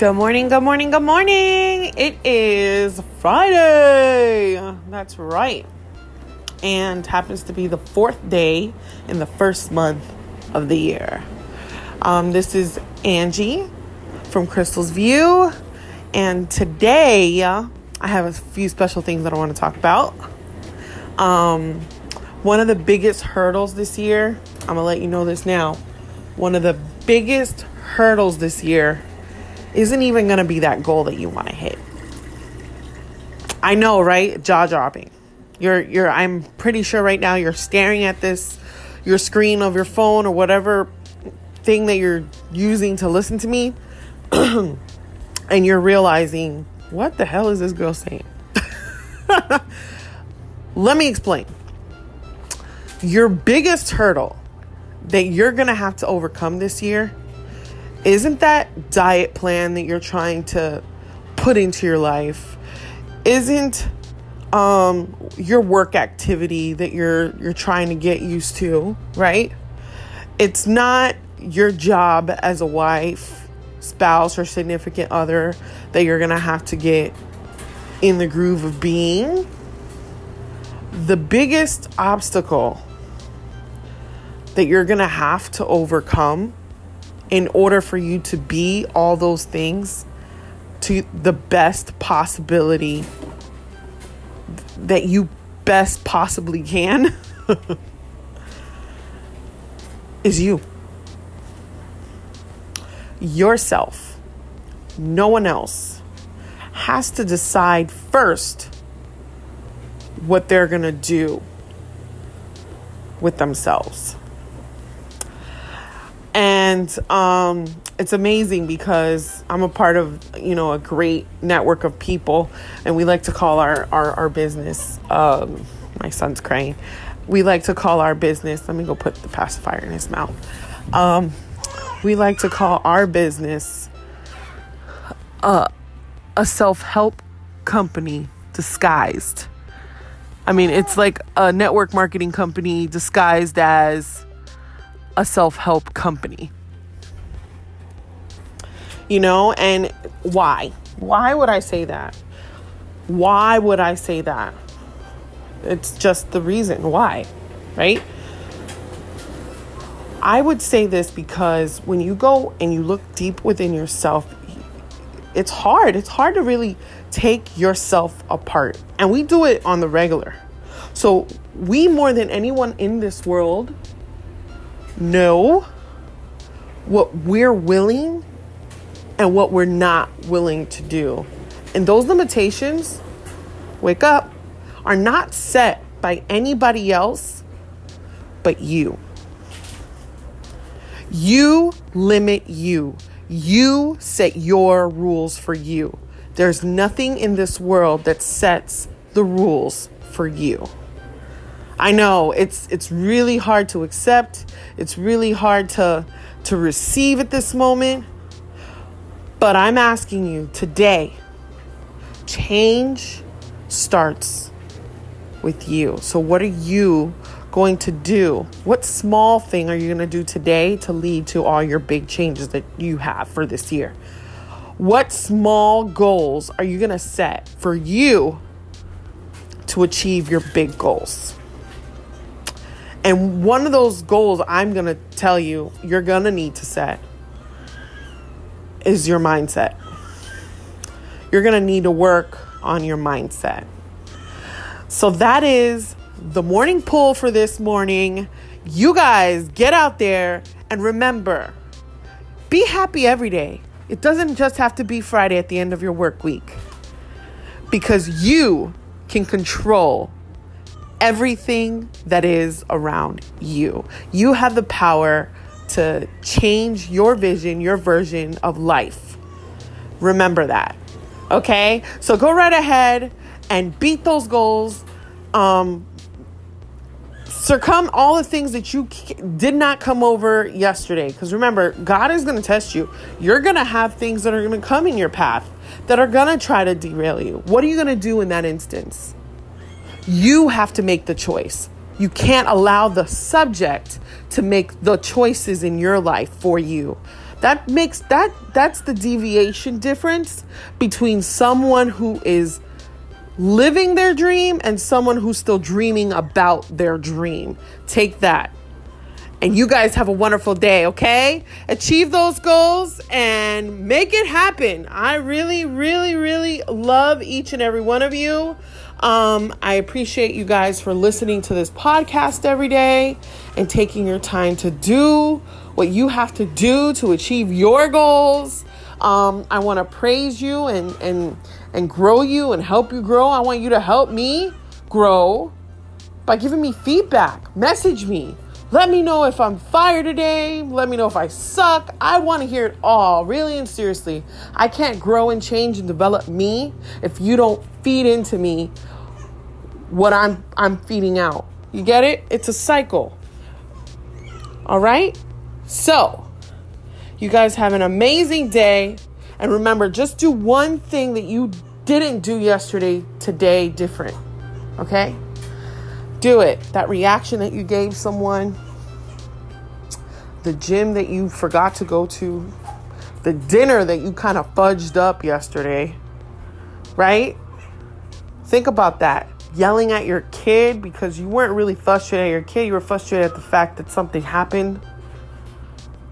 Good morning, good morning, good morning. It is Friday. That's right. And happens to be the fourth day in the first month of the year. Um, this is Angie from Crystal's View. And today I have a few special things that I want to talk about. Um, one of the biggest hurdles this year, I'm going to let you know this now. One of the biggest hurdles this year isn't even going to be that goal that you want to hit. I know, right? Jaw dropping. You're you're I'm pretty sure right now you're staring at this your screen of your phone or whatever thing that you're using to listen to me and you're realizing what the hell is this girl saying? Let me explain. Your biggest hurdle that you're going to have to overcome this year isn't that diet plan that you're trying to put into your life isn't um, your work activity that you're you're trying to get used to, right? It's not your job as a wife, spouse, or significant other that you're gonna have to get in the groove of being. The biggest obstacle that you're gonna have to overcome in order for you to be all those things to the best possibility that you best possibly can is you. Yourself, no one else, has to decide first what they're going to do with themselves and um, it's amazing because I'm a part of you know a great network of people, and we like to call our our, our business. Um, my son's crying. We like to call our business. Let me go put the pacifier in his mouth. Um, we like to call our business uh, a self help company disguised. I mean, it's like a network marketing company disguised as a self help company. You know, and why? Why would I say that? Why would I say that? It's just the reason why, right? I would say this because when you go and you look deep within yourself, it's hard. It's hard to really take yourself apart. And we do it on the regular. So, we more than anyone in this world know what we're willing and what we're not willing to do. And those limitations, wake up, are not set by anybody else but you. You limit you. You set your rules for you. There's nothing in this world that sets the rules for you. I know it's it's really hard to accept. It's really hard to to receive at this moment. But I'm asking you today change starts with you. So what are you going to do? What small thing are you going to do today to lead to all your big changes that you have for this year? What small goals are you going to set for you to achieve your big goals? And one of those goals I'm going to tell you you're going to need to set is your mindset. You're going to need to work on your mindset. So that is the morning pull for this morning. You guys get out there and remember be happy every day. It doesn't just have to be Friday at the end of your work week because you can control everything that is around you. You have the power to change your vision, your version of life. Remember that. Okay? So go right ahead and beat those goals. Um, circum all the things that you did not come over yesterday. Because remember, God is going to test you. You're going to have things that are going to come in your path that are going to try to derail you. What are you going to do in that instance? You have to make the choice. You can't allow the subject to make the choices in your life for you. That makes that that's the deviation difference between someone who is living their dream and someone who's still dreaming about their dream. Take that. And you guys have a wonderful day, okay? Achieve those goals and make it happen. I really, really, really love each and every one of you. Um, I appreciate you guys for listening to this podcast every day and taking your time to do what you have to do to achieve your goals. Um, I want to praise you and, and, and grow you and help you grow. I want you to help me grow by giving me feedback. Message me. Let me know if I'm fired today. Let me know if I suck. I want to hear it all, really and seriously. I can't grow and change and develop me if you don't feed into me what I'm I'm feeding out. You get it? It's a cycle. All right? So, you guys have an amazing day. And remember, just do one thing that you didn't do yesterday, today, different. Okay? Do it. That reaction that you gave someone, the gym that you forgot to go to, the dinner that you kind of fudged up yesterday, right? Think about that. Yelling at your kid because you weren't really frustrated at your kid, you were frustrated at the fact that something happened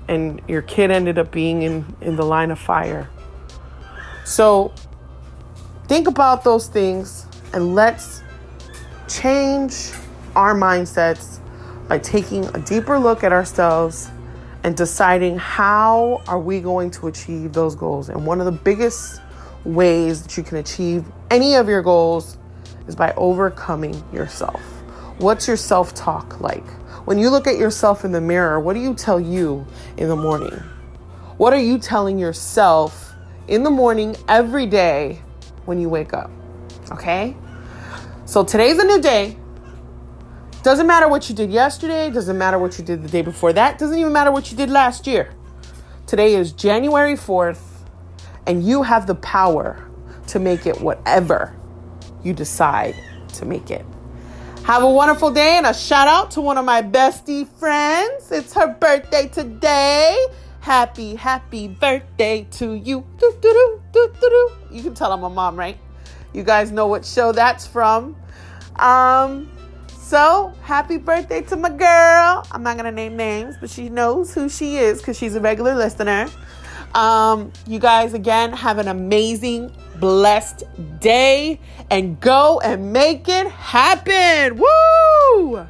and your kid ended up being in, in the line of fire. So think about those things and let's change our mindsets by taking a deeper look at ourselves and deciding how are we going to achieve those goals. And one of the biggest ways that you can achieve any of your goals is by overcoming yourself. What's your self-talk like? When you look at yourself in the mirror, what do you tell you in the morning? What are you telling yourself in the morning every day when you wake up? Okay? So today's a new day. Doesn't matter what you did yesterday, doesn't matter what you did the day before that, doesn't even matter what you did last year. Today is January 4th, and you have the power to make it whatever you decide to make it. Have a wonderful day and a shout out to one of my bestie friends. It's her birthday today. Happy, happy birthday to you. You can tell I'm a mom, right? You guys know what show that's from. Um, so happy birthday to my girl. I'm not gonna name names, but she knows who she is because she's a regular listener. Um, you guys again have an amazing, blessed day and go and make it happen. Woo!